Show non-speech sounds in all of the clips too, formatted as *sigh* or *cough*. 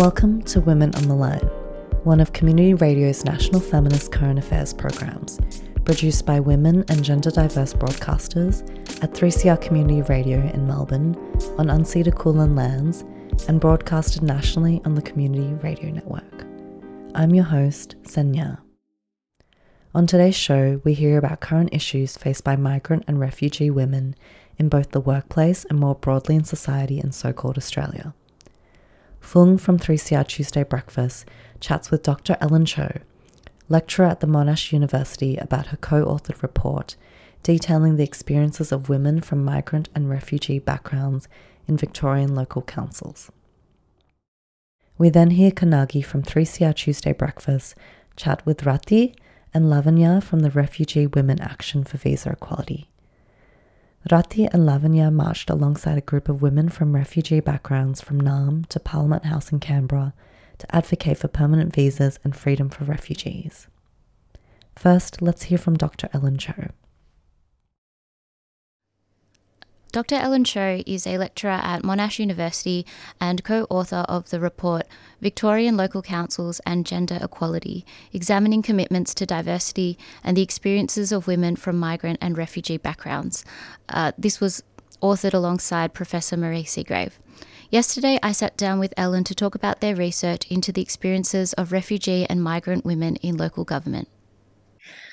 Welcome to Women on the Line, one of Community Radio's national feminist current affairs programs, produced by women and gender diverse broadcasters at 3CR Community Radio in Melbourne on unceded Kulin lands and broadcasted nationally on the Community Radio Network. I'm your host, Senya. On today's show, we hear about current issues faced by migrant and refugee women in both the workplace and more broadly in society in so called Australia. Phương from 3CR Tuesday Breakfast chats with Dr. Ellen Cho, lecturer at the Monash University, about her co authored report detailing the experiences of women from migrant and refugee backgrounds in Victorian local councils. We then hear Kannagi from 3CR Tuesday Breakfast chat with Rati and Lavanya from the Refugee Women Action for Visa Equality. Rati and Lavanya marched alongside a group of women from refugee backgrounds from Naarm to Parliament House in Canberra to advocate for permanent visas and freedom for refugees. First, let's hear from Dr. Ellen Cho. Dr. Ellen Cho is a lecturer at Monash University and co author of the report Victorian Local Councils and Gender Equality, examining commitments to diversity and the experiences of women from migrant and refugee backgrounds. Uh, this was authored alongside Professor Marie Segrave. Yesterday, I sat down with Ellen to talk about their research into the experiences of refugee and migrant women in local government.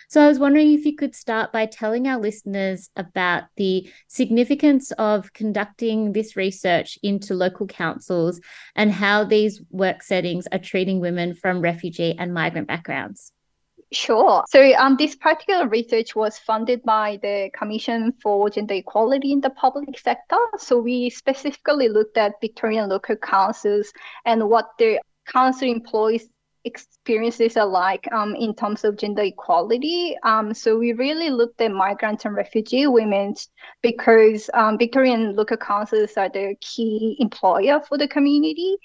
So I was wondering if you could start by telling our listeners about the significance of conducting this research into local councils and how these work settings are treating women from refugee and migrant backgrounds. Sure. So um, this particular research was funded by the Commission for Gender Equality in the Public Sector. So we specifically looked at Victorian local councils and what the council employees experiences alike um, in terms of gender equality. Um, so we really looked at migrant and refugee women because um, Victorian local councils are the key employer for the community.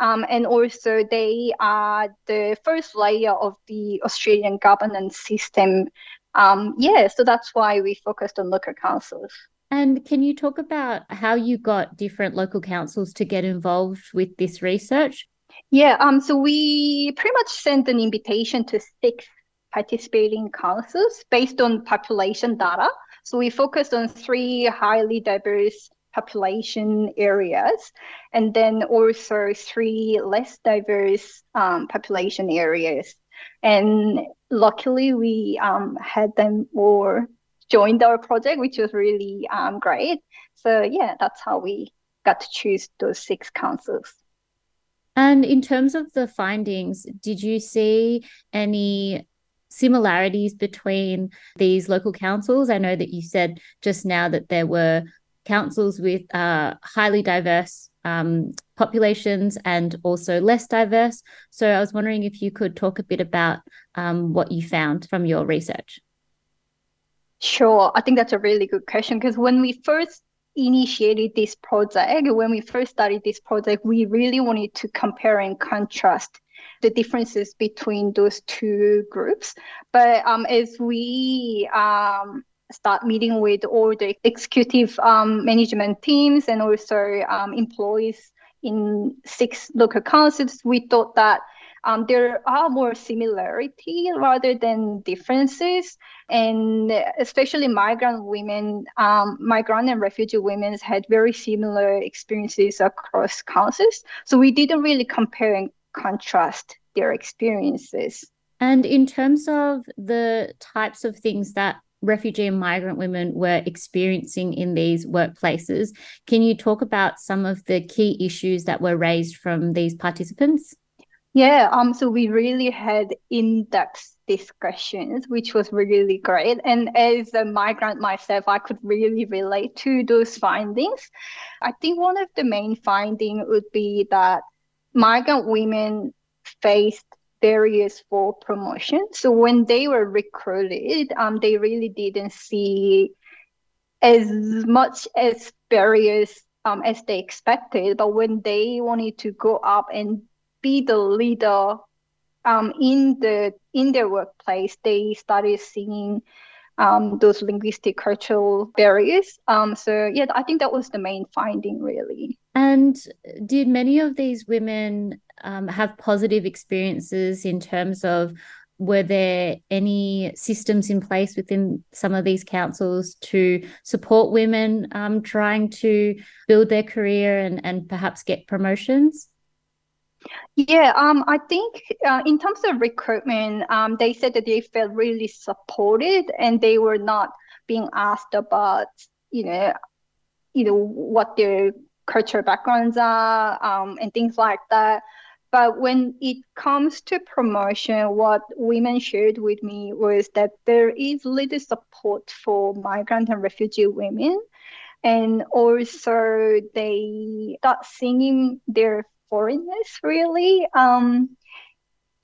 Um, and also they are the first layer of the Australian governance system. Um, yeah, so that's why we focused on local councils. And can you talk about how you got different local councils to get involved with this research? Yeah, um, so we pretty much sent an invitation to six participating councils based on population data. So we focused on three highly diverse population areas and then also three less diverse um, population areas. And luckily, we um, had them all joined our project, which was really um, great. So, yeah, that's how we got to choose those six councils. And in terms of the findings, did you see any similarities between these local councils? I know that you said just now that there were councils with uh, highly diverse um, populations and also less diverse. So I was wondering if you could talk a bit about um, what you found from your research. Sure. I think that's a really good question because when we first initiated this project, when we first started this project, we really wanted to compare and contrast the differences between those two groups. But um, as we um, start meeting with all the executive um, management teams and also um, employees in six local councils, we thought that um, there are more similarity rather than differences. And especially migrant women, um, migrant and refugee women had very similar experiences across councils. So we didn't really compare and contrast their experiences. And in terms of the types of things that refugee and migrant women were experiencing in these workplaces, can you talk about some of the key issues that were raised from these participants? Yeah, um, so we really had in-depth discussions, which was really great. And as a migrant myself, I could really relate to those findings. I think one of the main findings would be that migrant women faced barriers for promotion. So when they were recruited, um, they really didn't see as much as barriers um, as they expected. But when they wanted to go up and be the leader um, in the in their workplace, they started seeing um, those linguistic cultural barriers. Um, so yeah, I think that was the main finding really. And did many of these women um, have positive experiences in terms of were there any systems in place within some of these councils to support women um, trying to build their career and, and perhaps get promotions? Yeah, um, I think uh, in terms of recruitment, um, they said that they felt really supported and they were not being asked about, you know, you know what their cultural backgrounds are um, and things like that. But when it comes to promotion, what women shared with me was that there is little support for migrant and refugee women. And also, they start seeing their foreignness really um,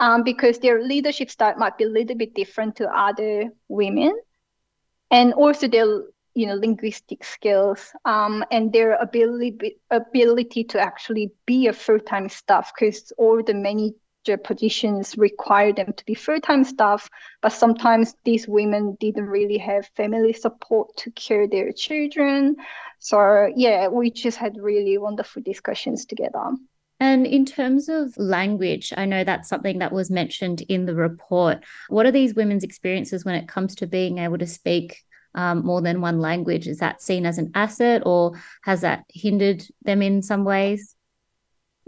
um, because their leadership style might be a little bit different to other women. And also, their you know linguistic skills um, and their ability ability to actually be a full time staff because all the manager positions require them to be full time staff, but sometimes these women didn't really have family support to care their children. So yeah, we just had really wonderful discussions together. And in terms of language, I know that's something that was mentioned in the report. What are these women's experiences when it comes to being able to speak um, more than one language? Is that seen as an asset or has that hindered them in some ways?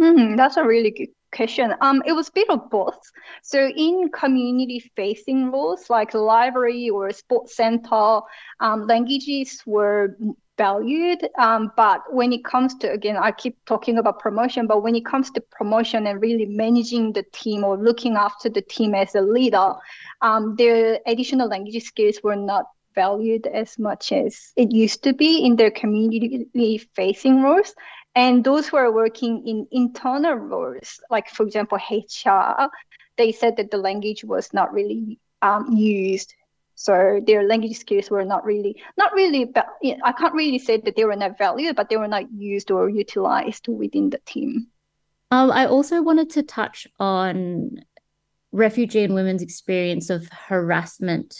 Mm, that's a really good question. Um, it was a bit of both. So in community-facing roles like library or sports center, um, languages were valued. Um, but when it comes to again, I keep talking about promotion, but when it comes to promotion and really managing the team or looking after the team as a leader, um, their additional language skills were not valued as much as it used to be in their community facing roles. And those who are working in internal roles, like for example, HR, they said that the language was not really um, used. So their language skills were not really, not really, but I can't really say that they were not valued, but they were not used or utilized within the team. Um, I also wanted to touch on refugee and women's experience of harassment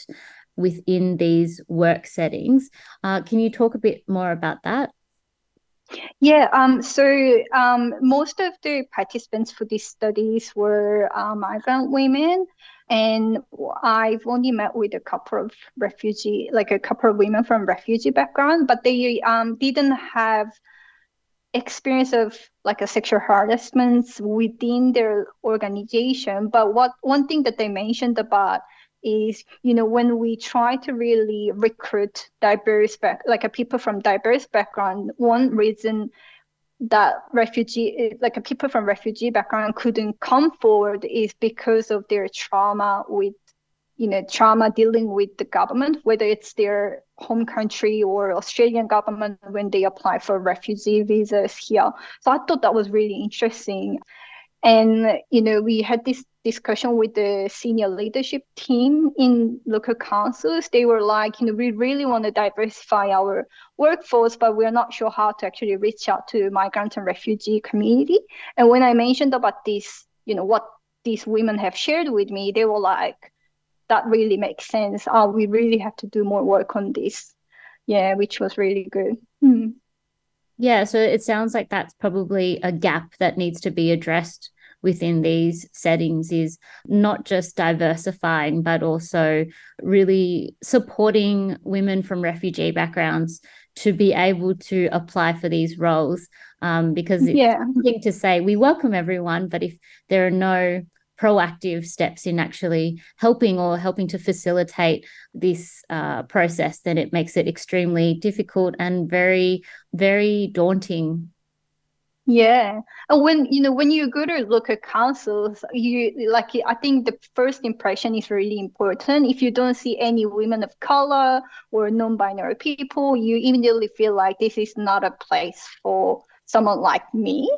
within these work settings. Uh, can you talk a bit more about that? Yeah, um, so um, most of the participants for these studies were uh, migrant women, and I've only met with a couple of refugee, like a couple of women from refugee background, but they um, didn't have experience of like a sexual harassment within their organization. But what one thing that they mentioned about is you know when we try to really recruit diverse back like a people from diverse background one reason that refugee eh, like people from refugee background couldn't come forward is because of their trauma with you know trauma dealing with the government whether it's their home country or australian government when they apply for refugee visas here. So i thought that was really interesting and you know we had this discussion with the senior leadership team in local councils, they were like, you know, we really want to diversify our workforce, but we're not sure how to actually reach out to migrant and refugee community. And when I mentioned about this, you know, what these women have shared with me, they were like, that really makes sense. Oh, we really have to do more work on this. Yeah, which was really good. Hmm. Yeah, so it sounds like that's probably a gap that needs to be addressed within these settings is not just diversifying, but also really supporting women from refugee backgrounds to be able to apply for these roles. Um, because it's yeah. thing to say we welcome everyone, but if there are no proactive steps in actually helping or helping to facilitate this uh, process, then it makes it extremely difficult and very, very daunting yeah. And when you know when you go to local councils, you like I think the first impression is really important. If you don't see any women of color or non-binary people, you immediately feel like this is not a place for someone like me.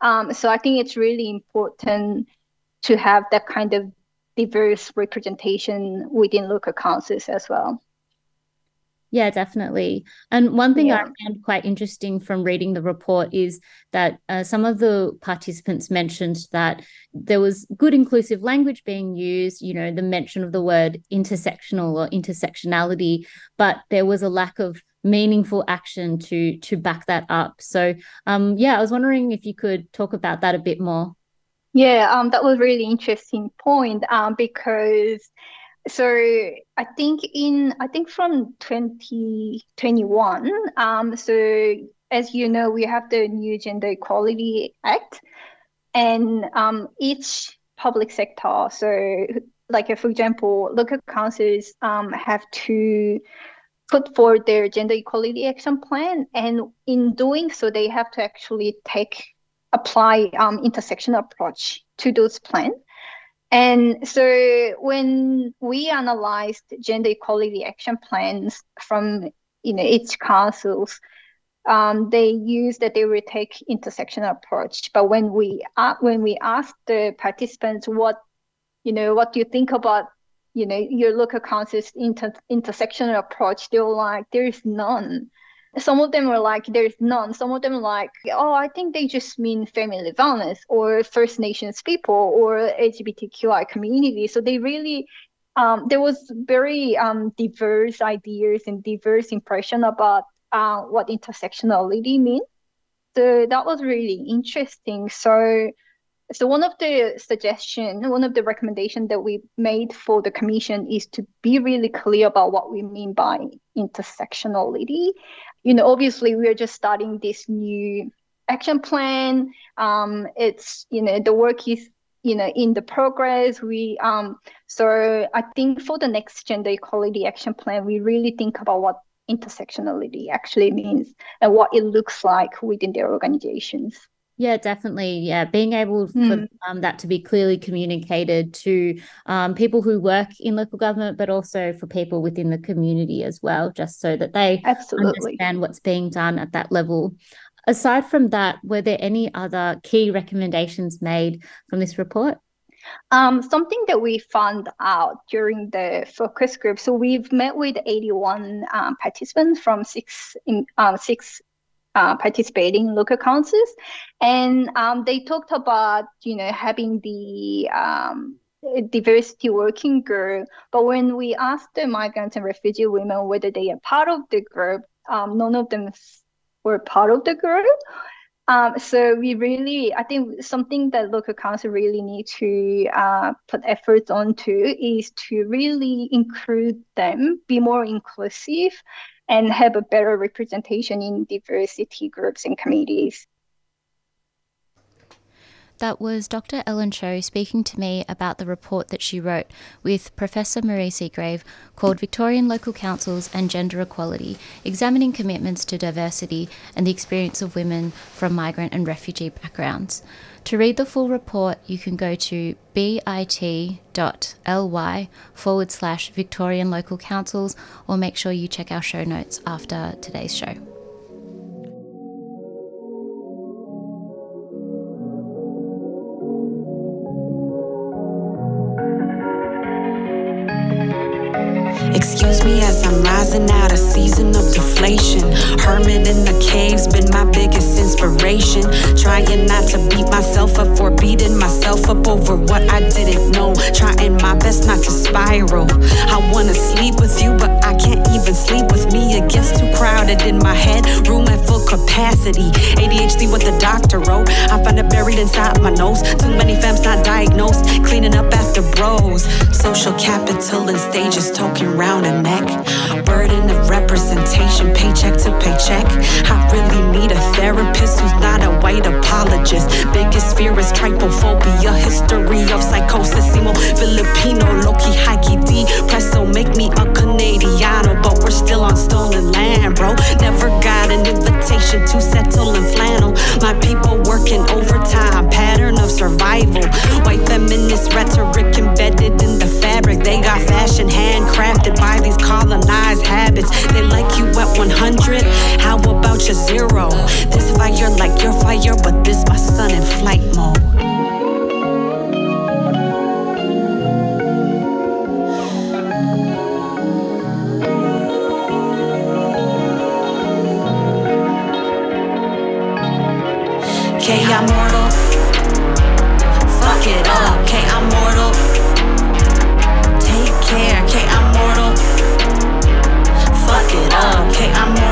Um, so I think it's really important to have that kind of diverse representation within local councils as well. Yeah, definitely. And one thing yeah. I found quite interesting from reading the report is that uh, some of the participants mentioned that there was good inclusive language being used, you know, the mention of the word intersectional or intersectionality, but there was a lack of meaningful action to to back that up. So um, yeah, I was wondering if you could talk about that a bit more. Yeah, um, that was really interesting point um, because so I think in I think from 2021 um, so as you know we have the new Gender Equality Act and um, each public sector so like for example local councils um, have to put forward their gender equality action plan and in doing so they have to actually take apply um, intersectional approach to those plans and so when we analyzed gender equality action plans from you know each councils um, they use that they will take intersectional approach but when we uh, when we asked the participants what you know what do you think about you know, your local council's inter- intersectional approach, they were like, there is none. Some of them were like, there is none. Some of them like, oh, I think they just mean family violence or First Nations people or LGBTQI community. So they really, um, there was very um, diverse ideas and diverse impression about uh, what intersectionality means. So that was really interesting. So so one of the suggestion, one of the recommendation that we made for the commission is to be really clear about what we mean by intersectionality. You know, obviously we are just starting this new action plan. Um, it's you know the work is you know in the progress. We um so I think for the next gender equality action plan, we really think about what intersectionality actually means and what it looks like within their organizations. Yeah, definitely. Yeah, being able mm. for hmm. um, that to be clearly communicated to um, people who work in local government, but also for people within the community as well, just so that they Absolutely. understand what's being done at that level. Aside from that, were there any other key recommendations made from this report? Um, something that we found out during the focus group. So we've met with 81 um, participants from six in, um, six uh, participating local councils, and um, they talked about you know having the um, diversity working group. But when we asked the migrants and refugee women whether they are part of the group, um, none of them were part of the group. Um, so we really, I think something that local council really need to uh, put efforts onto is to really include them, be more inclusive, and have a better representation in diversity groups and communities. That was Dr. Ellen Cho speaking to me about the report that she wrote with Professor Marie Segrave called Victorian Local Councils and Gender Equality Examining Commitments to Diversity and the Experience of Women from Migrant and Refugee Backgrounds. To read the full report, you can go to bit.ly forward slash Victorian Local Councils or make sure you check our show notes after today's show. Capacity. ADHD, what the doctor wrote. I find it buried inside my nose. Too many fams not diagnosed. Cleaning up after bros. Social capital and stages talking round a neck. Burden of representation, paycheck to paycheck. I really need a therapist who's not a white apologist. Biggest fear is trypophobia, history of psychosis. Simo Filipino, Loki, Hikey D. Presso make me a Canadiano, but we're still on stolen land, bro. Never got an invitation to settle in flannel. My people working overtime, pattern of survival. White feminist rhetoric embedded in the fabric. They got fashion handcrafted by these colonized habits. They like you at 100. How about your zero? This fire like your fire, but this my sun in flight mode. Okay, I'm mortal. Fuck it up. Okay, I'm mortal. Take care. Okay, I'm mortal. Fuck it up. Okay, I'm mortal.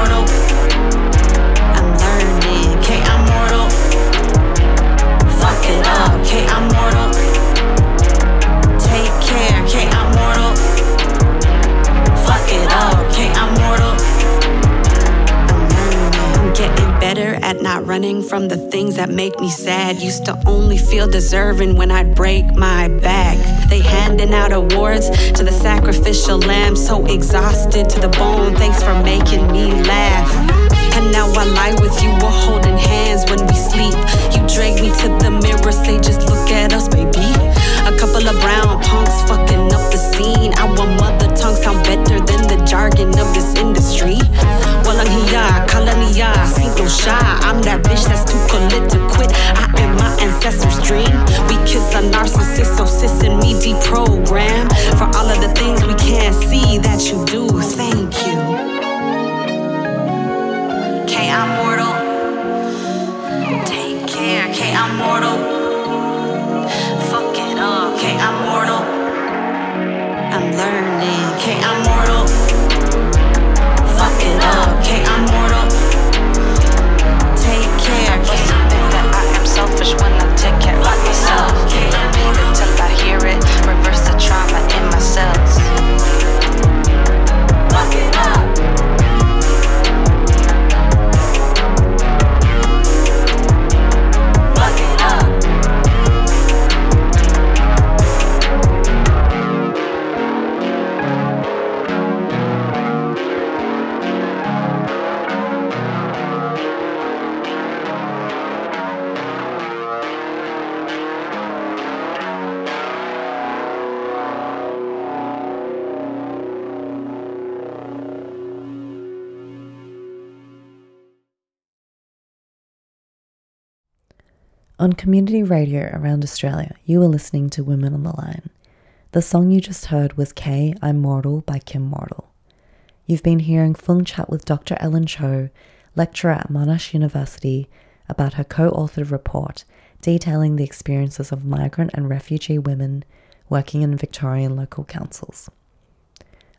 On the things that make me sad. Used to only feel deserving when I'd break my back. They handing out awards to the sacrificial lamb, so exhausted to the bone. Thanks for making me laugh. And now I lie with you, we're holding hands when we sleep. You drag me to the mirror, say, just look at us, baby. A couple of brown punks fucking up the scene. On community radio around Australia, you are listening to Women on the Line. The song you just heard was K I'm Mortal by KIMMORTAL. You've been hearing Phương chat with Dr. Ellen Cho, lecturer at Monash University, about her co authored report detailing the experiences of migrant and refugee women working in Victorian local councils.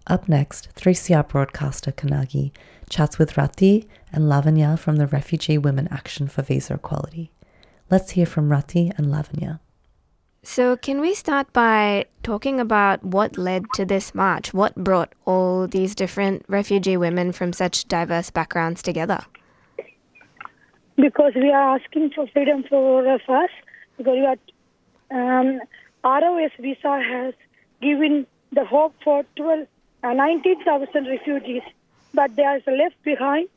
Up next, 3CR broadcaster Kannagi chats with Rati and Lavanya from the Refugee Women Action for Visa Equality. Let's hear from Rati and Lavanya. So, can we start by talking about what led to this march? What brought all these different refugee women from such diverse backgrounds together? because we are asking for freedom for all of us because we are, um, ROS visa has given the hope for 12, uh, 19,000 refugees, but there is left behind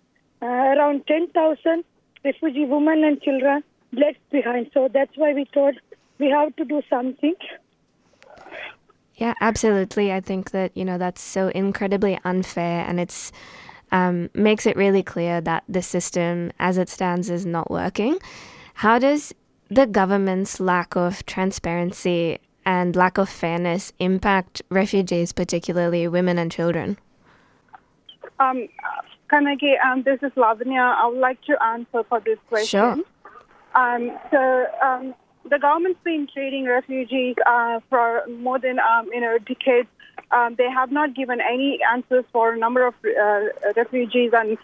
uh, around 10,000 refugee women and children left behind. So that's why we thought we have to do something. Yeah, absolutely. I think that, you know, that's so incredibly unfair and it's um, makes it really clear that the system as it stands is not working. How does the government's lack of transparency and lack of fairness impact refugees, particularly women and children? Um, Kannagi, um, this is Lavanya. I would like to answer for this question. Sure. Um, so um, the government's been treating refugees uh, for more than um, you know decades. Um, they have not given any answers for a number of uh, refugees, and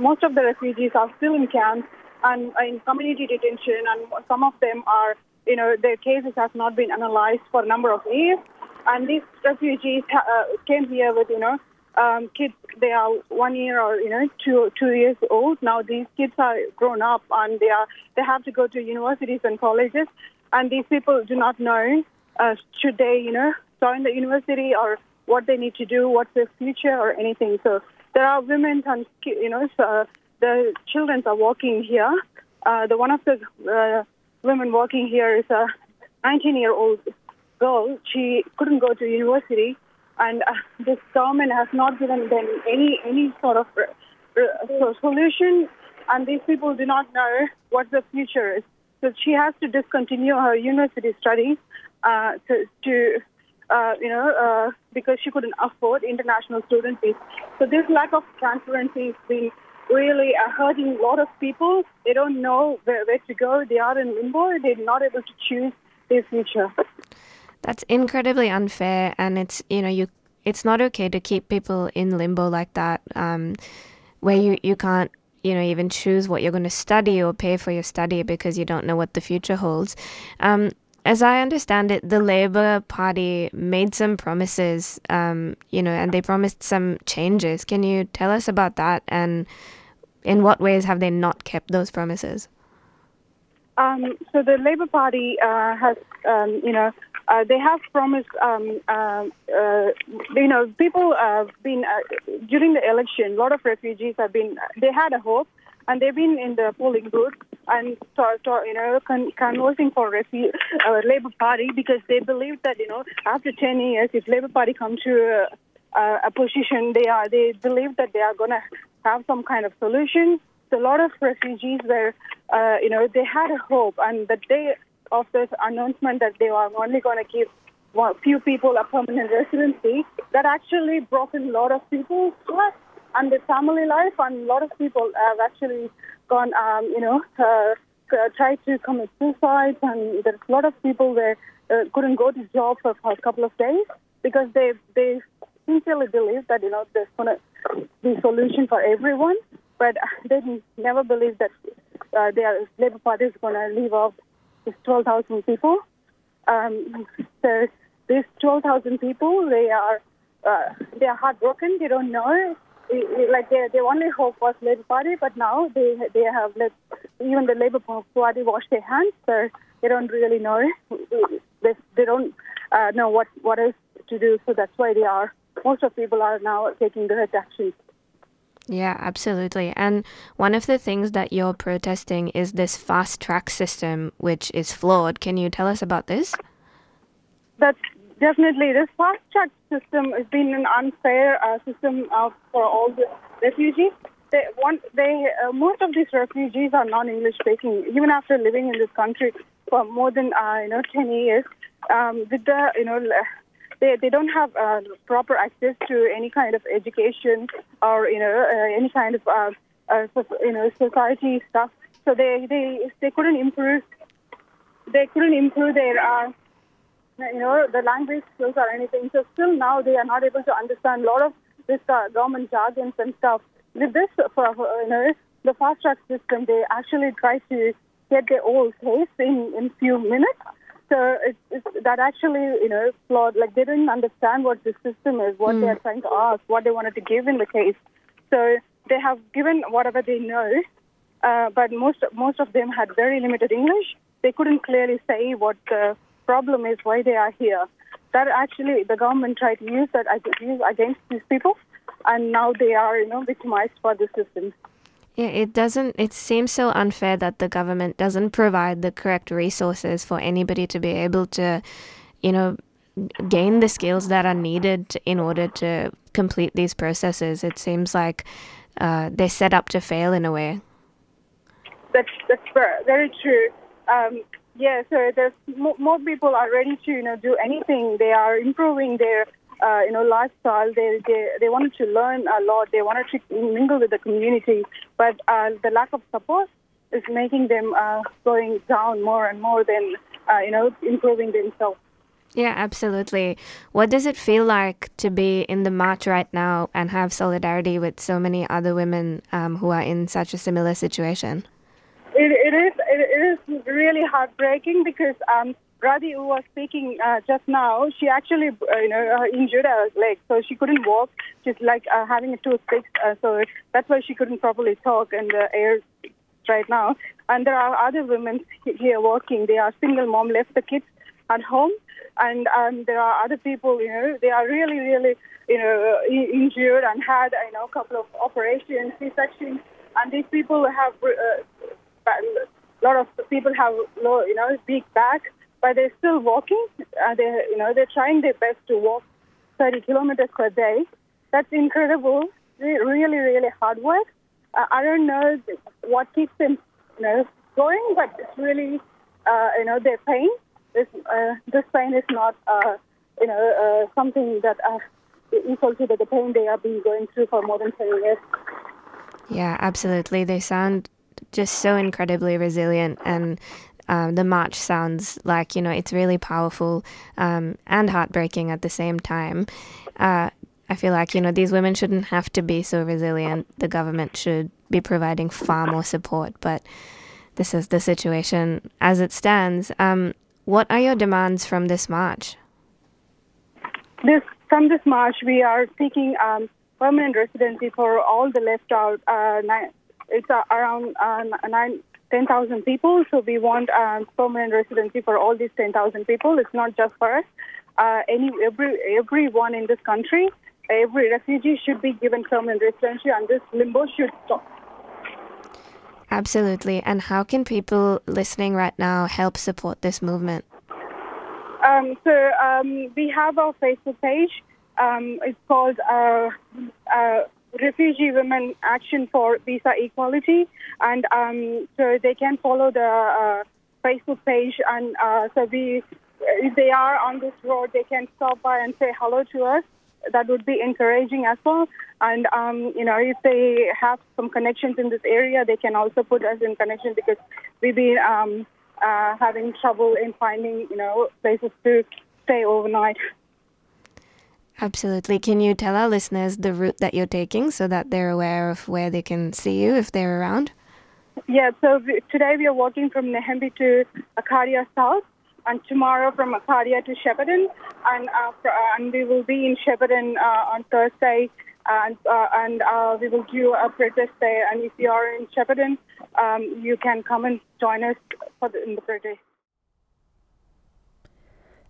most of the refugees are still in camps and in community detention, and some of them are you know their cases have not been analyzed for a number of years. And these refugees uh, came here with you know um, kids. They are one year or you know two two years old. Now these kids are grown up and they are they have to go to universities and colleges. And these people do not know uh, should they you know join the university or what they need to do, what's their future or anything. So there are women and you know so the children are walking here. Uh, the one of the uh, women working here is a 19 year old girl. She couldn't go to university and uh, this government has not given them any any sort of uh, uh, solution, and these people do not know what the future is. So she has to discontinue her university studies uh, to, to uh, you know, uh, because she couldn't afford international student fees. So this lack of transparency has been really hurting a lot of people. They don't know where, where to go. They are in limbo. They're not able to choose their future. That's incredibly unfair, and it's you know you it's not okay to keep people in limbo like that, um, where you you can't you know even choose what you're going to study or pay for your study because you don't know what the future holds. Um, as I understand it, the Labor Party made some promises, um, you know, and they promised some changes. Can you tell us about that, and in what ways have they not kept those promises? Um, so the Labor Party uh, has, um, you know, uh, they have promised, um, uh, uh, you know, people have been, uh, during the election, a lot of refugees have been, they had a hope and they've been in the polling booth and, to, you know, con- conversing for refu- uh, Labor Party because they believe that, you know, after 10 years, if Labor Party come to uh, a position, they are, they believe that they are going to have some kind of solution. So a lot of refugees were, uh, you know, they had a hope and that day of this announcement that they were only going to give one, few people a permanent residency, that actually broken a lot of people's trust and family life, and a lot of people have actually gone, um, you know, uh, uh, tried to commit suicide, and there's a lot of people that uh, couldn't go to job for, for a couple of days because they they sincerely believe that you know there's gonna be solution for everyone, but *laughs* they never believe that uh, their Labor Party is gonna leave off these 12,000 people. Um, so these 12,000 people, they are uh, they are heartbroken. They don't know. Like their their only hope was Labor Party, but now they they have let even the Labor Party wash their hands. So they don't really know. They, they don't uh, know what what else to do. So that's why they are. Most of people are now taking direct action. Yeah, absolutely. And one of the things that you're protesting is this fast track system, which is flawed. Can you tell us about this? That's definitely this fast track system has been an unfair uh, system uh, for all the refugees. They want they uh, most of these refugees are non-English speaking. Even after living in this country for more than uh, you know ten years, um, with the you know. They, they don't have uh, proper access to any kind of education or you know uh, any kind of uh, uh, you know society stuff. So they, they they couldn't improve they couldn't improve their uh, you know, the language skills or anything. So still now they are not able to understand a lot of this uh, government jargons and stuff. With this, for, for, you know, the fast track system, they actually try to get their old case in in few minutes. So it's, it's that actually, you know, flawed. Like they didn't understand what the system is, what they are trying to ask, what they wanted to give in the case. So they have given whatever they know, uh, but most most of them had very limited English. They couldn't clearly say what the problem is, why they are here. That actually the government tried to use that use against these people, and now they are you know victimized for the system. Yeah, it doesn't, it seems so unfair that the government doesn't provide the correct resources for anybody to be able to, you know, gain the skills that are needed in order to complete these processes. It seems like uh, they're set up to fail in a way. That's that's very true. Um, yeah, so there's mo- more people are ready to you know do anything. They are improving their uh, you know lifestyle. They they they wanted to learn a lot. They wanted to mingle with the community, but uh, the lack of support is making them uh, going down more and more than uh, you know improving themselves. Yeah, absolutely. What does it feel like to be in the march right now and have solidarity with so many other women um, who are in such a similar situation? It, it is it, it is really heartbreaking because um, Rati, who was speaking uh, just now, she actually uh, you know uh, injured her leg, so she couldn't walk. She's like uh, having a tooth fixed, uh, so that's why she couldn't properly talk in the air right now. And there are other women here working. They are single mom, left the kids at home, and um, there are other people. You know, they are really really you know i- injured and had you know a couple of operations, C-sections, and these people have. Uh, a lot of people have low, you know, big back, but they're still walking. Uh, they, you know, they're trying their best to walk 30 kilometers per day. That's incredible. Re- Really, really hard work. Uh, I don't know what keeps them, you know, going, but it's really, uh, you know, their pain. This, uh, this pain is not, uh, you know, uh, something that uh, equal to the, the pain they have been going through for more than 10 years. Yeah, absolutely. They sound just so incredibly resilient, and um, the march sounds like you know it's really powerful um, and heartbreaking at the same time. Uh, I feel like you know these women shouldn't have to be so resilient. The government should be providing far more support, but this is the situation as it stands. Um, what are your demands from this march? This from this march, we are seeking um, permanent residency for all the left out. Uh, nine, it's uh, around uh, nine 10,000 people. So we want um, permanent residency for all these 10,000 people. It's not just for us. Uh, any every everyone in this country, every refugee should be given permanent residency, and this limbo should stop. Absolutely. And how can people listening right now help support this movement? Um, so um, we have our Facebook page. Um, it's called uh, uh, Refugee Women Action for Visa Equality, and um, so they can follow the uh, Facebook page. And uh, so we, if they are on this road, they can stop by and say hello to us. That would be encouraging as well. And um, you know, if they have some connections in this area, they can also put us in connection because we've been um, uh, having trouble in finding you know places to stay overnight. Absolutely. Can you tell our listeners the route that you're taking so that they're aware of where they can see you if they're around? Yeah, so we, today we are walking from Nagambie to Arcadia South, and tomorrow from Arcadia to Shepparton, and uh, fr- uh, and we will be in Shepparton uh, on Thursday, and uh, and uh, we will do a protest there. And if you are in Shepparton, um, you can come and join us for the, in the protest.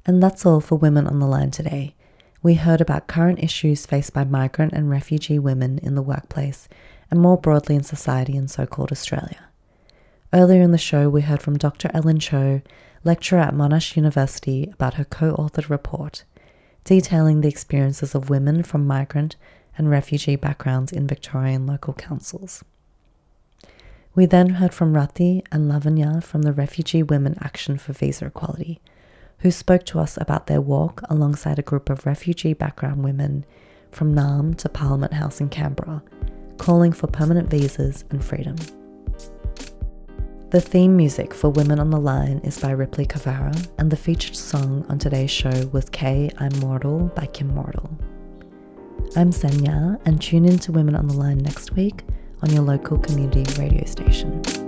And that's all for Women on the Line today. We heard about current issues faced by migrant and refugee women in the workplace and more broadly in society in so called Australia. Earlier in the show, we heard from Dr. Ellen Cho, lecturer at Monash University, about her co authored report detailing the experiences of women from migrant and refugee backgrounds in Victorian local councils. We then heard from Rati and Lavanya from the Refugee Women Action for Visa Equality, who spoke to us about their walk alongside a group of refugee background women from Naarm to Parliament House in Canberra, calling for permanent visas and freedom. The theme music for Women on the Line is by Ripley Cavara, and the featured song on today's show was K I'm Mortal by KIMMORTAL. I'm Senya, and tune in to Women on the Line next week on your local community radio station.